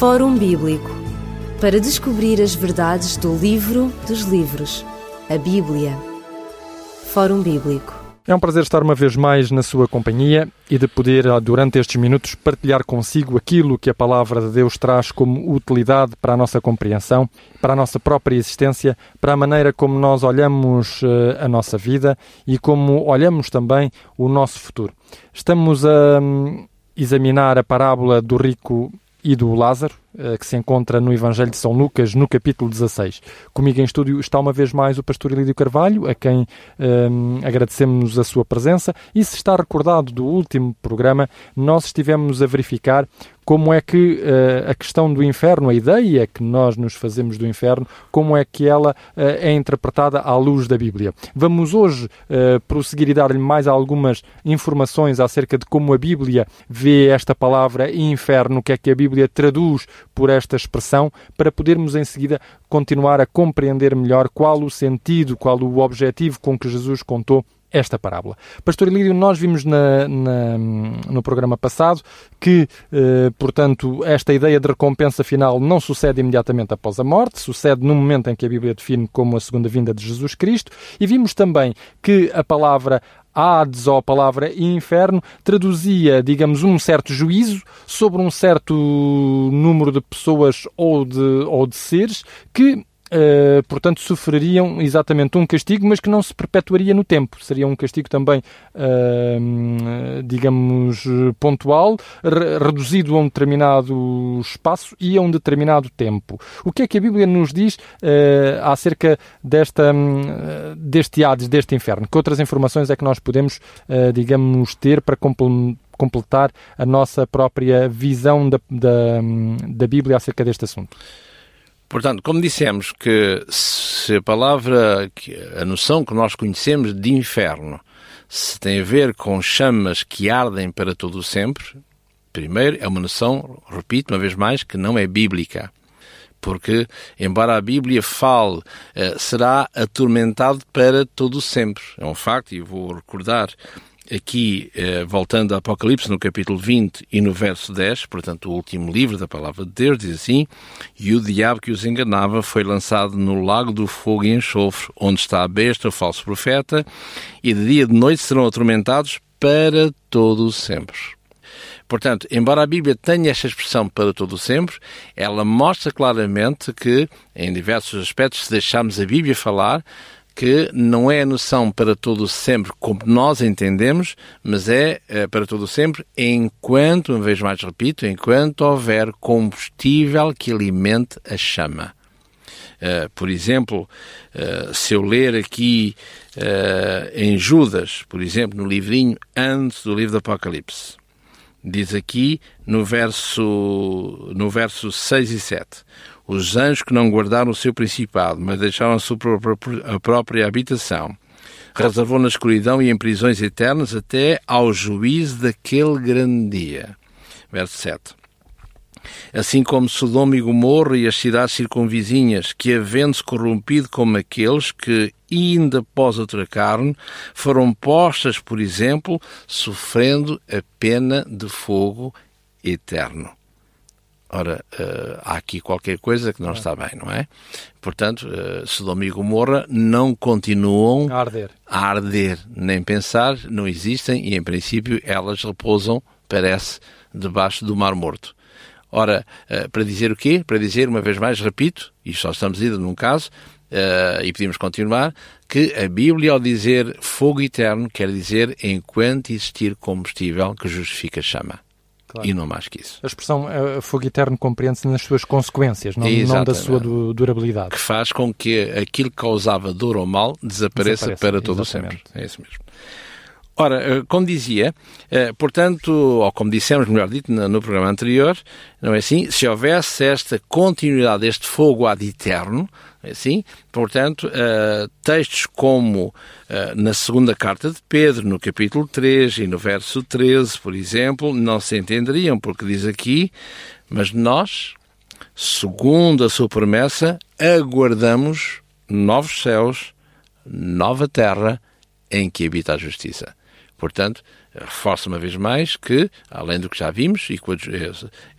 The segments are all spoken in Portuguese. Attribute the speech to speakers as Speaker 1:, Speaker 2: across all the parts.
Speaker 1: Fórum Bíblico para descobrir as verdades do livro dos livros, a Bíblia. Fórum Bíblico.
Speaker 2: É um prazer estar uma vez mais na sua companhia e de poder, durante estes minutos, partilhar consigo aquilo que a palavra de Deus traz como utilidade para a nossa compreensão, para a nossa própria existência, para a maneira como nós olhamos a nossa vida e como olhamos também o nosso futuro. Estamos a hum, examinar a parábola do rico e do Lázaro, eh, que se encontra no Evangelho de São Lucas, no capítulo 16. Comigo em estúdio está uma vez mais o pastor Elídio Carvalho, a quem um, ehm, agradecemos a sua presença. E se está recordado do último programa, nós estivemos a verificar como é que uh, a questão do inferno, a ideia que nós nos fazemos do inferno, como é que ela uh, é interpretada à luz da Bíblia. Vamos hoje uh, prosseguir e dar-lhe mais algumas informações acerca de como a Bíblia vê esta palavra inferno, o que é que a Bíblia traduz por esta expressão, para podermos em seguida continuar a compreender melhor qual o sentido, qual o objetivo com que Jesus contou esta parábola. Pastor Ilírio, nós vimos na, na, no programa passado que, eh, portanto, esta ideia de recompensa final não sucede imediatamente após a morte, sucede no momento em que a Bíblia define como a segunda vinda de Jesus Cristo, e vimos também que a palavra Hades, ou a palavra inferno, traduzia, digamos, um certo juízo sobre um certo número de pessoas ou de, ou de seres que Uh, portanto, sofreriam exatamente um castigo, mas que não se perpetuaria no tempo. Seria um castigo também, uh, digamos, pontual, re reduzido a um determinado espaço e a um determinado tempo. O que é que a Bíblia nos diz uh, acerca desta, deste Hades, deste inferno? Que outras informações é que nós podemos, digamos, ter para completar a nossa própria visão da, da, da Bíblia acerca deste assunto?
Speaker 3: Portanto, como dissemos que se a palavra, a noção que nós conhecemos de inferno, se tem a ver com chamas que ardem para todo o sempre, primeiro é uma noção, repito uma vez mais, que não é bíblica. Porque, embora a Bíblia fale, eh, será atormentado para todo o sempre. É um facto, e vou recordar aqui, eh, voltando ao Apocalipse, no capítulo 20 e no verso 10, portanto, o último livro da palavra de Deus, diz assim: E o diabo que os enganava foi lançado no lago do fogo e enxofre, onde está a besta, o falso profeta, e de dia e de noite serão atormentados para todo o sempre. Portanto, embora a Bíblia tenha esta expressão para todo o sempre, ela mostra claramente que, em diversos aspectos, se deixarmos a Bíblia falar, que não é a noção para todo sempre como nós entendemos, mas é, é para todo sempre enquanto, uma vez mais repito, enquanto houver combustível que alimente a chama. Uh, por exemplo, uh, se eu ler aqui uh, em Judas, por exemplo, no livrinho antes do livro do Apocalipse, diz aqui no verso, no verso 6 e 7: os anjos que não guardaram o seu principado, mas deixaram a sua própria, habitação. Reservou na escuridão e em prisões eternas até ao juízo daquele grande dia. Verso 7. Assim como Sodoma e Gomorra e as cidades circunvizinhas, que havendo-se corrompido como aqueles que, ainda após outra carne, foram postas, por exemplo, sofrendo a pena de fogo eterno. Ora, uh, há aqui qualquer coisa que não está bem, não é? Portanto, uh, Sodoma e Gomorra não continuam
Speaker 2: a arder.
Speaker 3: a arder, nem pensar, não existem e, em princípio, elas repousam, parece, debaixo do Mar Morto. Ora, uh, para dizer o quê? Para dizer, uma vez mais, repito, e só estamos indo num caso, uh, e podemos continuar, que a Bíblia, ao dizer fogo eterno, quer dizer enquanto existir combustível que justifica a chama. Claro. E não mais que isso.
Speaker 2: A expressão uh, fogo eterno compreende-se nas suas consequências, não, não, da sua du durabilidade.
Speaker 3: Que faz com que aquilo que causava dor ou mal desapareça, desapareça para todo o sempre. É isso mesmo. Ora, eh, como dizia, eh, portanto, ou como dissemos, melhor dito, no programa anterior, não é assim? Se houvesse esta continuidade, este fogo ad eterno, é assim? Portanto, eh, textos como na segunda carta de Pedro, no capítulo 3 e no verso 13, por exemplo, não se entenderiam, porque diz aqui, mas nós, segundo a sua promessa, aguardamos novos céus, nova terra em que habita a justiça. Portanto, reforça uma vez mais que, além do que já vimos, e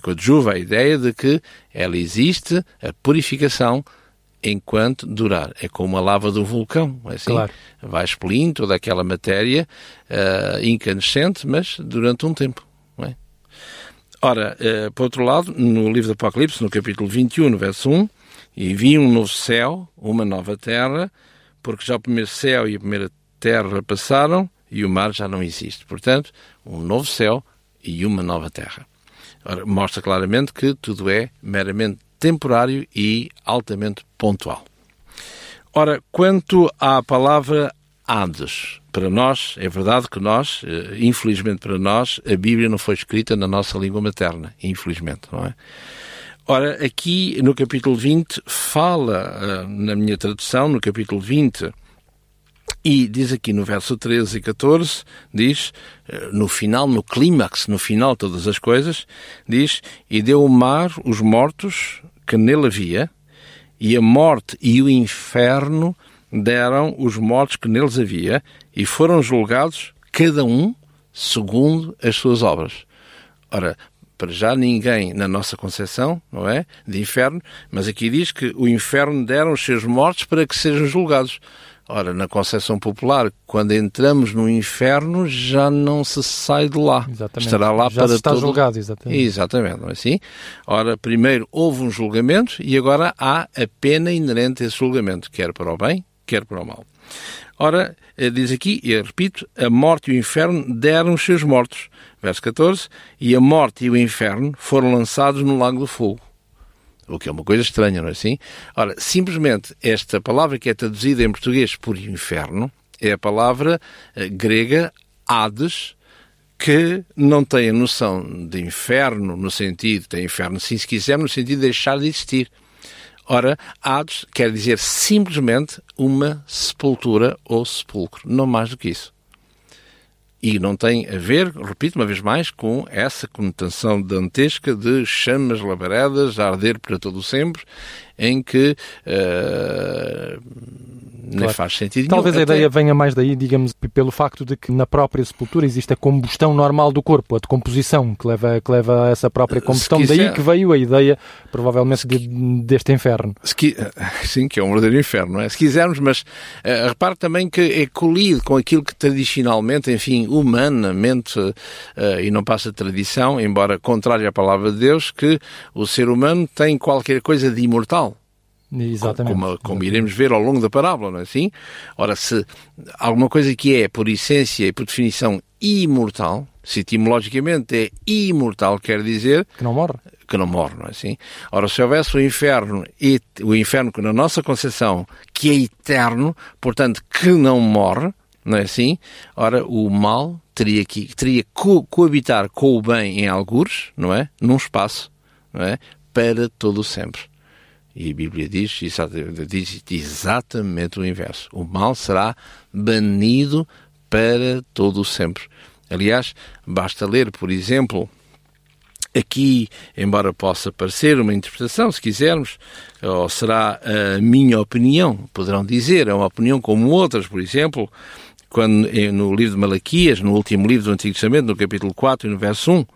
Speaker 3: coadjuva a ideia de que ela existe, a purificação, enquanto durar. É como a lava do vulcão, é assim? Claro. Vai expelindo toda aquela matéria uh, incandescente, mas durante um tempo. É? Ora, uh, por outro lado, no livro do Apocalipse, no capítulo 21, no verso 1, e vi um novo céu, uma nova terra, porque já o primeiro céu e a primeira terra passaram e o mar já não existe. Portanto, um novo céu e uma nova terra. Ora, mostra claramente que tudo é meramente temporário e altamente pontual. Ora, quanto à palavra Hades, para nós, é verdade que nós, eh, infelizmente para nós, a Bíblia não foi escrita na nossa língua materna, infelizmente, não é? Ora, aqui no capítulo 20, fala, eh, na minha tradução, no capítulo 20, e diz aqui no verso 13 e 14, diz, eh, no final, no clímax, no final de todas as coisas, diz, e deu o mar os mortos que nele havia, e a morte e o inferno deram os mortos que neles havia, e foram julgados, cada um, segundo as suas obras. Ora, para já ninguém na nossa concepção, não é? De inferno, mas aqui diz que o inferno deram os seus mortos para que sejam julgados. Ora, na concepção popular, quando entramos no inferno, já não se sai de lá.
Speaker 2: Exatamente.
Speaker 3: Estará lá
Speaker 2: já
Speaker 3: para
Speaker 2: está
Speaker 3: todo...
Speaker 2: julgado, exatamente.
Speaker 3: Exatamente, não é assim? Ora, primeiro houve um julgamento e agora há a pena inerente a esse julgamento, quer para o bem, quer para o mal. Ora, eh, diz aqui, e repito, a morte e o inferno deram os seus mortos. Verso 14, e a morte e o inferno foram lançados no lago do fogo. O que é uma coisa estranha, não é assim? Ora, simplesmente esta palavra que é traduzida em português por inferno é a palavra eh, grega Hades, que não tem a noção de inferno no sentido, tem inferno sim se quiser, no sentido de deixar de existir. Ora, Hades quer dizer simplesmente uma sepultura ou sepulcro, não mais do que isso. E não tem a ver, repito uma vez mais, com essa conotação dantesca de chamas labaredas a arder para todo o sempre, em que uh, nem claro. faz sentido
Speaker 2: Talvez
Speaker 3: nenhum.
Speaker 2: a ideia venha mais daí, digamos, pelo facto de que na própria sepultura existe a combustão normal do corpo, a decomposição que leva, que leva a essa própria combustão. Quiser... Daí que veio a ideia, provavelmente, de, deste inferno.
Speaker 3: Qui... Sim, que é um verdadeiro inferno, não é? Se quisermos, mas uh, repare também que é colhido com aquilo que tradicionalmente, enfim, humanamente, uh, e não passa tradição, embora contrário à palavra de Deus, que o ser humano tem qualquer coisa de imortal.
Speaker 2: Exatamente.
Speaker 3: Como, como iremos ver ao longo da parábola, não é assim? Ora, se alguma coisa que é, por essência e por definição, imortal, se etimologicamente é imortal, quer dizer...
Speaker 2: Que não morre.
Speaker 3: Que não morre, não é assim? Ora, se houvesse o inferno, o inferno que na nossa concepção, que é eterno, portanto, que não morre, não é assim? Ora, o mal teria que teria co coabitar com o bem em algures, não é? Num espaço, não é? Para todo o sempre. E a Bíblia diz, diz exatamente o inverso. O mal será banido para todo o sempre. Aliás, basta ler, por exemplo, aqui, embora possa parecer uma interpretação, se quisermos, ou será a minha opinião, poderão dizer, é uma opinião como outras, por exemplo, quando no livro de Malaquias, no último livro do Antigo Testamento, no capítulo 4 e no verso 1,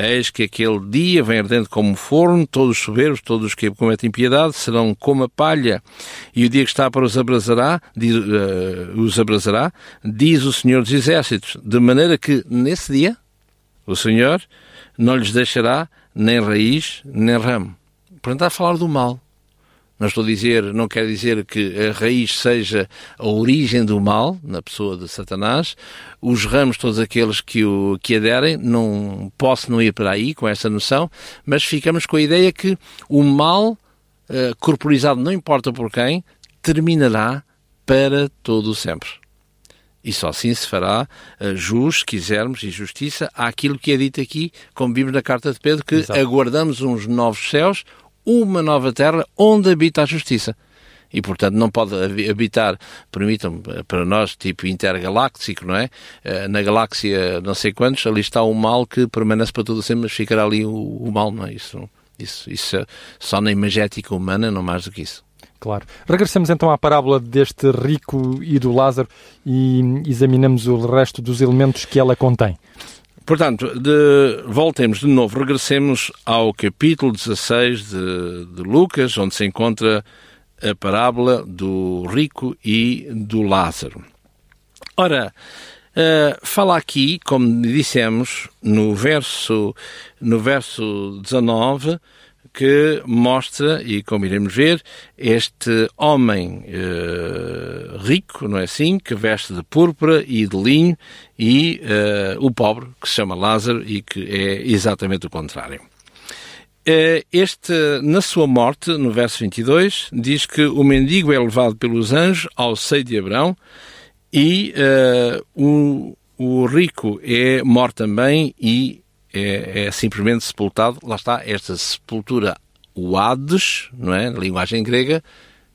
Speaker 3: Eis que aquele dia vem ardente como forno, todos os soberbos, todos os que cometem impiedade, serão como a palha, e o dia que está para os abrasará, diz, uh, os abrasará, diz o Senhor dos Exércitos, de maneira que nesse dia o Senhor não lhes deixará nem raiz nem ramo. Portanto, está a falar do mal. Não estou a dizer, não quer dizer que a raiz seja a origem do mal, na pessoa de Satanás. Os ramos, todos aqueles que o que aderem, não posso não ir para aí com essa noção, mas ficamos com a ideia que o mal, uh, corporizado não importa por quem, terminará para todo o sempre. E só assim se fará uh, jus, se quisermos, e justiça àquilo que é dito aqui, como vimos na carta de Pedro, que Exato. aguardamos uns novos céus, uma nova terra onde habita a justiça. E, portanto, não pode habitar, permitam para nós, tipo intergaláctico, não é? Eh, na galáxia não sei quantos, ali está o mal que permanece para todo sempre, mas ficará ali o, o mal, não é? Isso, isso, isso só na imagética humana, não mais do que isso.
Speaker 2: Claro. Regressemos então à parábola deste rico e do Lázaro e examinamos o resto dos elementos que ela contém.
Speaker 3: Portanto, de, voltemos de novo, regressemos ao capítulo 16 de, de Lucas, onde se encontra a parábola do rico e do Lázaro. Ora, uh, fala aqui, como dissemos, no verso, no verso 19, que mostra, e como iremos ver, este homem uh, rico, não é assim, que veste de púrpura e de linho, e uh, o pobre, que se chama Lázaro, e que é exatamente o contrário. Uh, este, na sua morte, no verso 22, diz que o mendigo é levado pelos anjos ao seio de Abraão, e o, o rico é morto também e é, é, simplesmente sepultado. Lá está, esta sepultura, o Hades, não é? Na linguagem grega,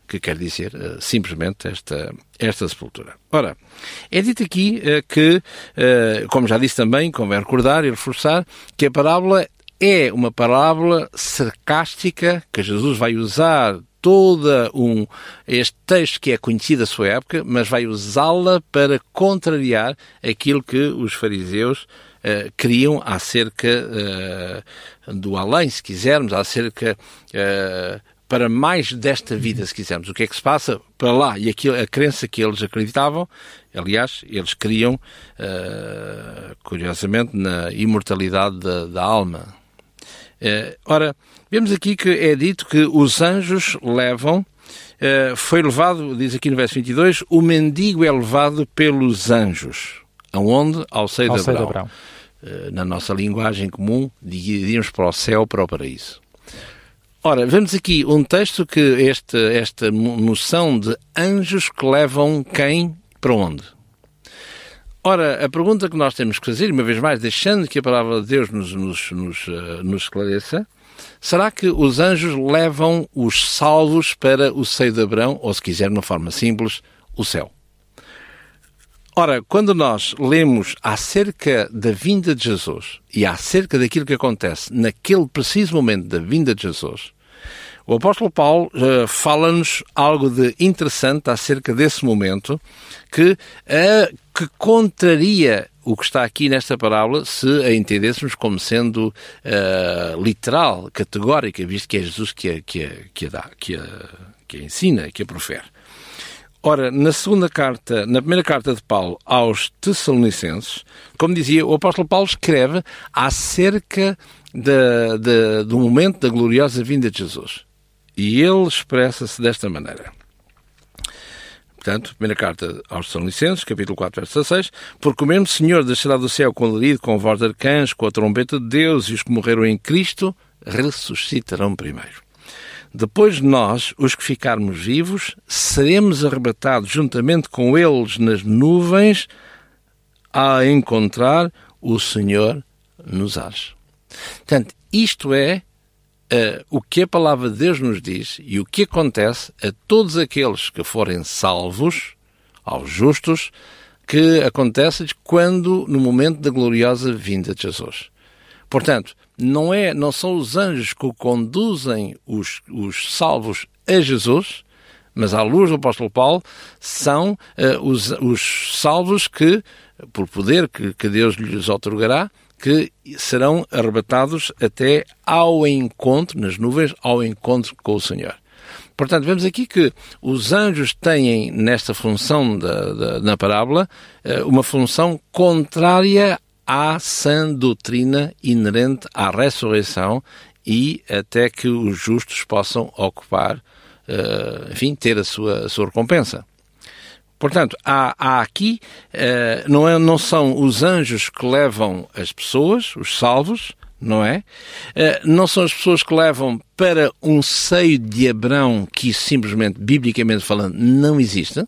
Speaker 3: que quer dizer uh, simplesmente esta, esta sepultura. Ora, é dito aqui uh, que, uh, como já disse também, convém recordar e reforçar, que a parábola é uma parábola sarcástica que Jesus vai usar toda um este texto que é conhecido da sua época, mas vai usá-la para contrariar aquilo que os fariseus uh, queriam acerca uh, do além, se quisermos, acerca uh, para mais desta vida, se quisermos. O que é que se passa para lá? E aquilo, a crença que eles acreditavam, aliás, eles criam, curiosamente, na imortalidade da, da alma. ora, vemos aqui que é dito que os anjos levam foi levado, diz aqui no verso 22, o mendigo é levado pelos anjos. Aonde? Ao seio, de, Abraão. Eh, na nossa linguagem comum, diríamos para o céu, para o paraíso. Ora, vemos aqui um texto que este, esta noção de anjos que levam quem para onde? Ora, a pergunta que nós temos que fazer, uma vez mais, deixando que a palavra de Deus nos, nos, nos, uh, nos esclareça, será que os anjos levam os salvos para o seio de Abraão, ou se quiser, de uma forma simples, o céu? Ora, quando nós lemos acerca da vinda de Jesus e acerca daquilo que acontece naquele preciso momento da vinda de Jesus, o apóstolo Paulo uh, fala-nos algo de interessante acerca desse momento que, uh, que contraria o que está aqui nesta parábola se a entendêssemos como sendo uh, literal, categórica, visto que é Jesus que a, que a, que a dá, que a, que a ensina, que a profere. Ora, na segunda carta, na primeira carta de Paulo aos Tessalonicenses, como dizia, o apóstolo Paulo escreve acerca de, do momento da gloriosa vinda de Jesus. E ele expressa-se desta maneira. Portanto, primeira carta aos Tessalonicenses, capítulo 4, verso 16, porque o mesmo Senhor descerá do céu com alarido, com voz de arcanjo, com a trombeta de Deus, e os que morreram em Cristo ressuscitarão primeiro. Depois de nós, os que ficarmos vivos, seremos arrebatados juntamente com eles nas nuvens a encontrar o Senhor nos ares. Portanto, isto é uh, o que a palavra de Deus nos diz e o que acontece a todos aqueles que forem salvos, aos justos, que acontece quando, no momento da gloriosa vinda de Jesus. Portanto, não, é, não são os anjos que conduzem os, os salvos a Jesus, mas à luz do apóstolo Paulo, são uh, os, os salvos que, por poder que, que Deus lhes otorgará, que serão arrebatados até ao encontro, nas nuvens, ao encontro com o Senhor. Portanto, vemos aqui que os anjos têm, nesta função da, da, na parábola, eh, uma função contrária à sã doutrina inerente à ressurreição e até que os justos possam ocupar, uh, enfim, ter a sua, a sua recompensa. Portanto, há, há aqui, uh, não, é, não são os anjos que levam as pessoas, os salvos, não é? Uh, não são as pessoas que levam para um seio de Abrão que simplesmente, biblicamente falando, não existe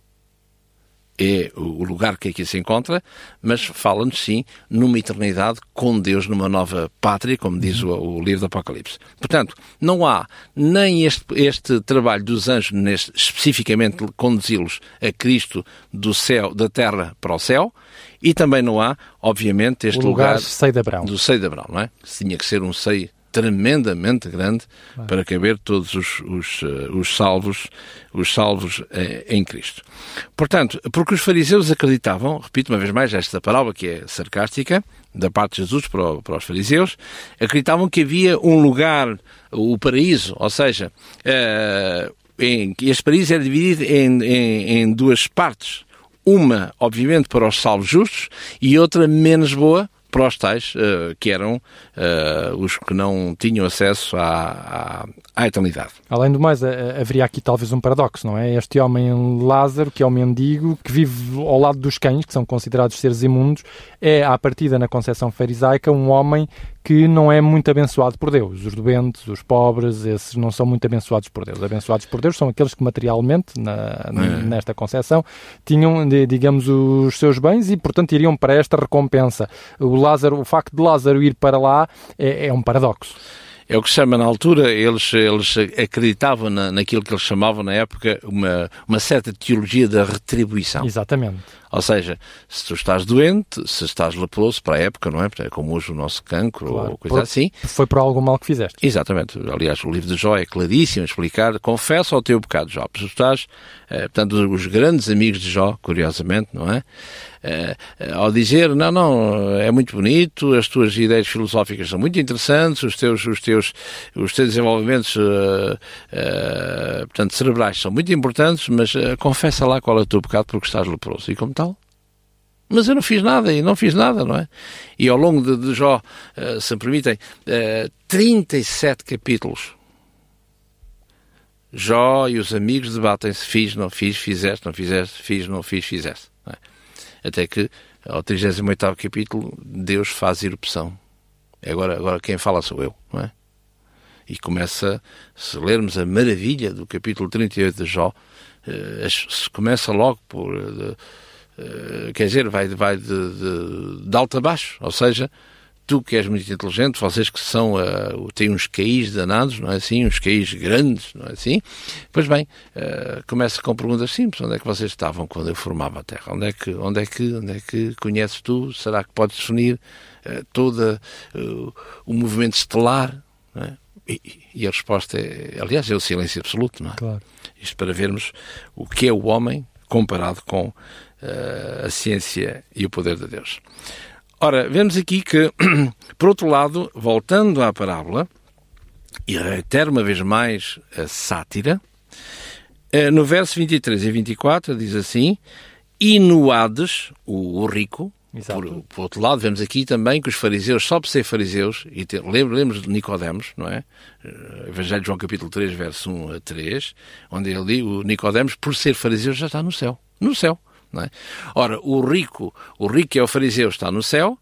Speaker 3: é o lugar que aqui se encontra, mas fala-nos sim numa eternidade com Deus numa nova pátria, como diz o, o livro do Apocalipse. Portanto, não há nem este, este trabalho dos anjos, neste, especificamente conduzi-los a Cristo do céu, da terra para o céu, e também não há, obviamente, este
Speaker 2: o lugar,
Speaker 3: lugar
Speaker 2: seio de Abraão.
Speaker 3: do seio de Abraão, não é? Tinha que ser um seio tremendamente grande para caber todos os, os, eh, os salvos, os salvos eh, em Cristo. Portanto, porque os fariseus acreditavam, repito uma vez mais esta palavra que é sarcástica, da parte de Jesus para, para, os fariseus, acreditavam que havia um lugar, o paraíso, ou seja, em, este paraíso era dividido em, em, em duas partes. Uma, obviamente, para os salvos justos e outra menos boa para os tais uh, que eram uh, os que não tinham acesso à, à, à eternidade.
Speaker 2: Além do mais, haveria aqui talvez um paradoxo, não é? Este homem Lázaro, que é o mendigo, que vive ao lado dos cães, que são considerados seres imundos, é, à partida na concepção farisaica, um homem que não é muito abençoado por Deus. Os doentes, os pobres, esses não são muito abençoados por Deus. Abençoados por Deus são aqueles que materialmente, na, é. nesta concepção, tinham, digamos, os seus bens e, portanto, iriam para esta recompensa. O Lázaro, o facto de Lázaro ir para lá é, é um paradoxo.
Speaker 3: É o que se chama na altura, eles, eles acreditavam na, naquilo que eles chamavam na época uma, uma certa teologia da retribuição.
Speaker 2: Exatamente.
Speaker 3: Ou seja, se tu estás doente, se estás leproso para a época, não é? Como hoje o nosso cancro claro, ou coisa
Speaker 2: por,
Speaker 3: assim.
Speaker 2: Foi por algum mal que fizeste.
Speaker 3: Exatamente. Aliás, o livro de Jó é claríssimo a explicar, confessa o teu pecado, Jó. Tu estás, eh, portanto, os grandes amigos de Jó, curiosamente, não é? Eh, ao dizer, não, não, é muito bonito, as tuas ideias filosóficas são muito interessantes, os teus, os teus, os teus desenvolvimentos, uh, uh, portanto, cerebrais são muito importantes, mas uh, confessa lá qual é o teu pecado porque estás leproso. E como tal, mas eu não fiz nada e não fiz nada, não é? E ao longo de, de Jó, uh, se me permitem, uh, 37 capítulos. Jó e os amigos debatem-se: fiz, não fiz, fizeste, não fizeste, fiz, não fiz, fizeste. Não é? Até que, ao 38 capítulo, Deus faz erupção. Agora, agora quem fala sou eu, não é? E começa, se lermos a maravilha do capítulo 38 de Jó, uh, começa logo por. Uh, eh, quer dizer, vai, vai de, de, de, alto a baixo, ou seja, tu que és muito inteligente, vocês que são, uh, têm uns caís danados, não é assim, uns caís grandes, não é assim? Pois bem, uh, começa com perguntas simples, onde é que vocês estavam quando eu formava a Terra? Onde é que, onde é que, onde é que conheces tu? Será que podes definir uh, todo o movimento estelar? É? E, e, a resposta é, aliás, é o silêncio absoluto, não é?
Speaker 2: Claro.
Speaker 3: Isto para vermos o que é o homem comparado com uh, a ciência e o poder de Deus. Ora, vemos aqui que, por outro lado, voltando à parábola, e reitero uma vez mais a sátira, uh, no verso 23 e 24 diz assim: E no Hades, o, o rico, por, por, outro lado, vemos aqui também que os fariseus, só por ser fariseus, e ter, lembramos de Nicodemos, não é? Eh, Evangelho de João capítulo 3, verso 1 a 3, onde ele diz, o Nicodemos, por ser fariseu, já está no céu. No céu. É? Ora, o rico, o rico é o fariseu, está no céu,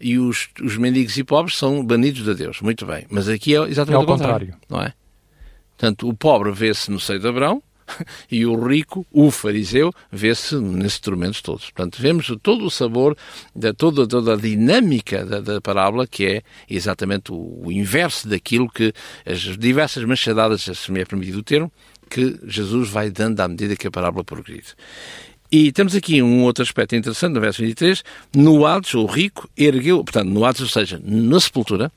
Speaker 3: e os, os mendigos e pobres são banidos de Deus. Muito bem. Mas aqui é exatamente é o contrário, contrário. Não é? Portanto, o pobre vê-se no seio de Abrão e o rico, o fariseu, vê-se nesses tormentos todos. Portanto, vemos todo o sabor, de, toda, toda a dinâmica da, da parábola, que é exatamente o, o, inverso daquilo que as diversas machadadas, se me é permitido o termo, que Jesus vai dando à medida que a parábola progride. E temos aqui um outro aspecto interessante no verso 23. No Hades, o rico ergueu, portanto, no Hades, ou seja, na sepultura,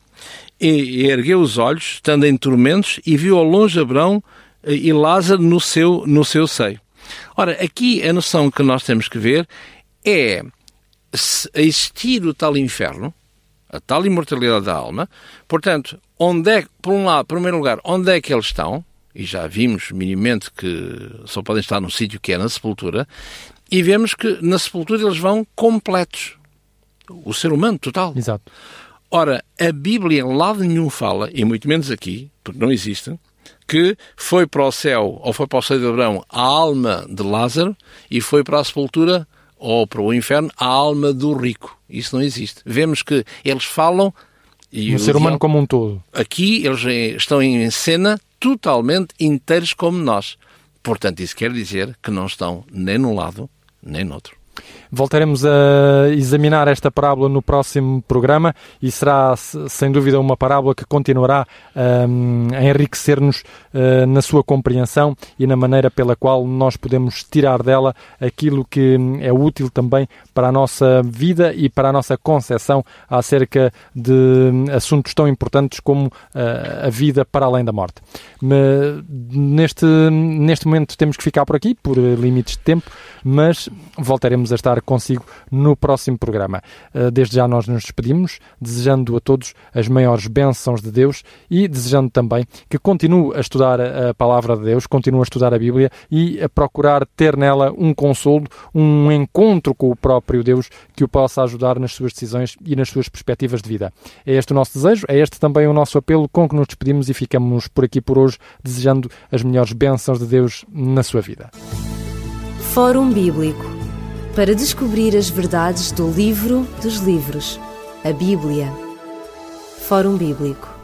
Speaker 3: e ergueu os olhos, estando em tormentos, e viu ao longe Abraão e Lázaro no seu, no seu seio. Ora, aqui a noção que nós temos que ver é existir o tal inferno, a tal imortalidade da alma. Portanto, onde é, por um lado, por primeiro lugar, onde é que eles estão? e já vimos minimamente que só podem estar num sítio que é na sepultura, e vemos que na sepultura eles vão completos. O ser humano total.
Speaker 2: Exato.
Speaker 3: Ora, a Bíblia em lado nenhum fala, e muito menos aqui, porque não existe, que foi para o céu ou foi para o seio de Abraão a alma de Lázaro e foi para a sepultura ou para o inferno a alma do rico. Isso não existe. Vemos que eles falam.
Speaker 2: E o ser humano como um todo.
Speaker 3: Aqui eles estão em cena totalmente inteiros como nós. Portanto, isso quer dizer que não estão nem num lado nem no outro.
Speaker 2: Voltaremos a examinar esta parábola no próximo programa e será, sem dúvida, uma parábola que continuará um, a enriquecer-nos uh, na sua compreensão e na maneira pela qual nós podemos tirar dela aquilo que é útil também para a nossa vida e para a nossa concepção acerca de assuntos tão importantes como uh, a vida para além da morte. Neste, neste momento temos que ficar por aqui, por limites de tempo, mas voltaremos a estar consigo no próximo programa. Eh, desde já nós nos despedimos, desejando a todos as maiores bênçãos de Deus e desejando também que continue a estudar a palavra de Deus, continue a estudar a Bíblia e a procurar ter nela um consolo, um encontro com o próprio Deus que o possa ajudar nas suas decisões e nas suas perspectivas de vida. É este o nosso desejo, é este também o nosso apelo com que nos despedimos e ficamos por aqui por hoje, desejando as melhores bênçãos de Deus na sua vida.
Speaker 1: Fórum Bíblico para descobrir as verdades do livro dos livros, a Bíblia. Fórum Bíblico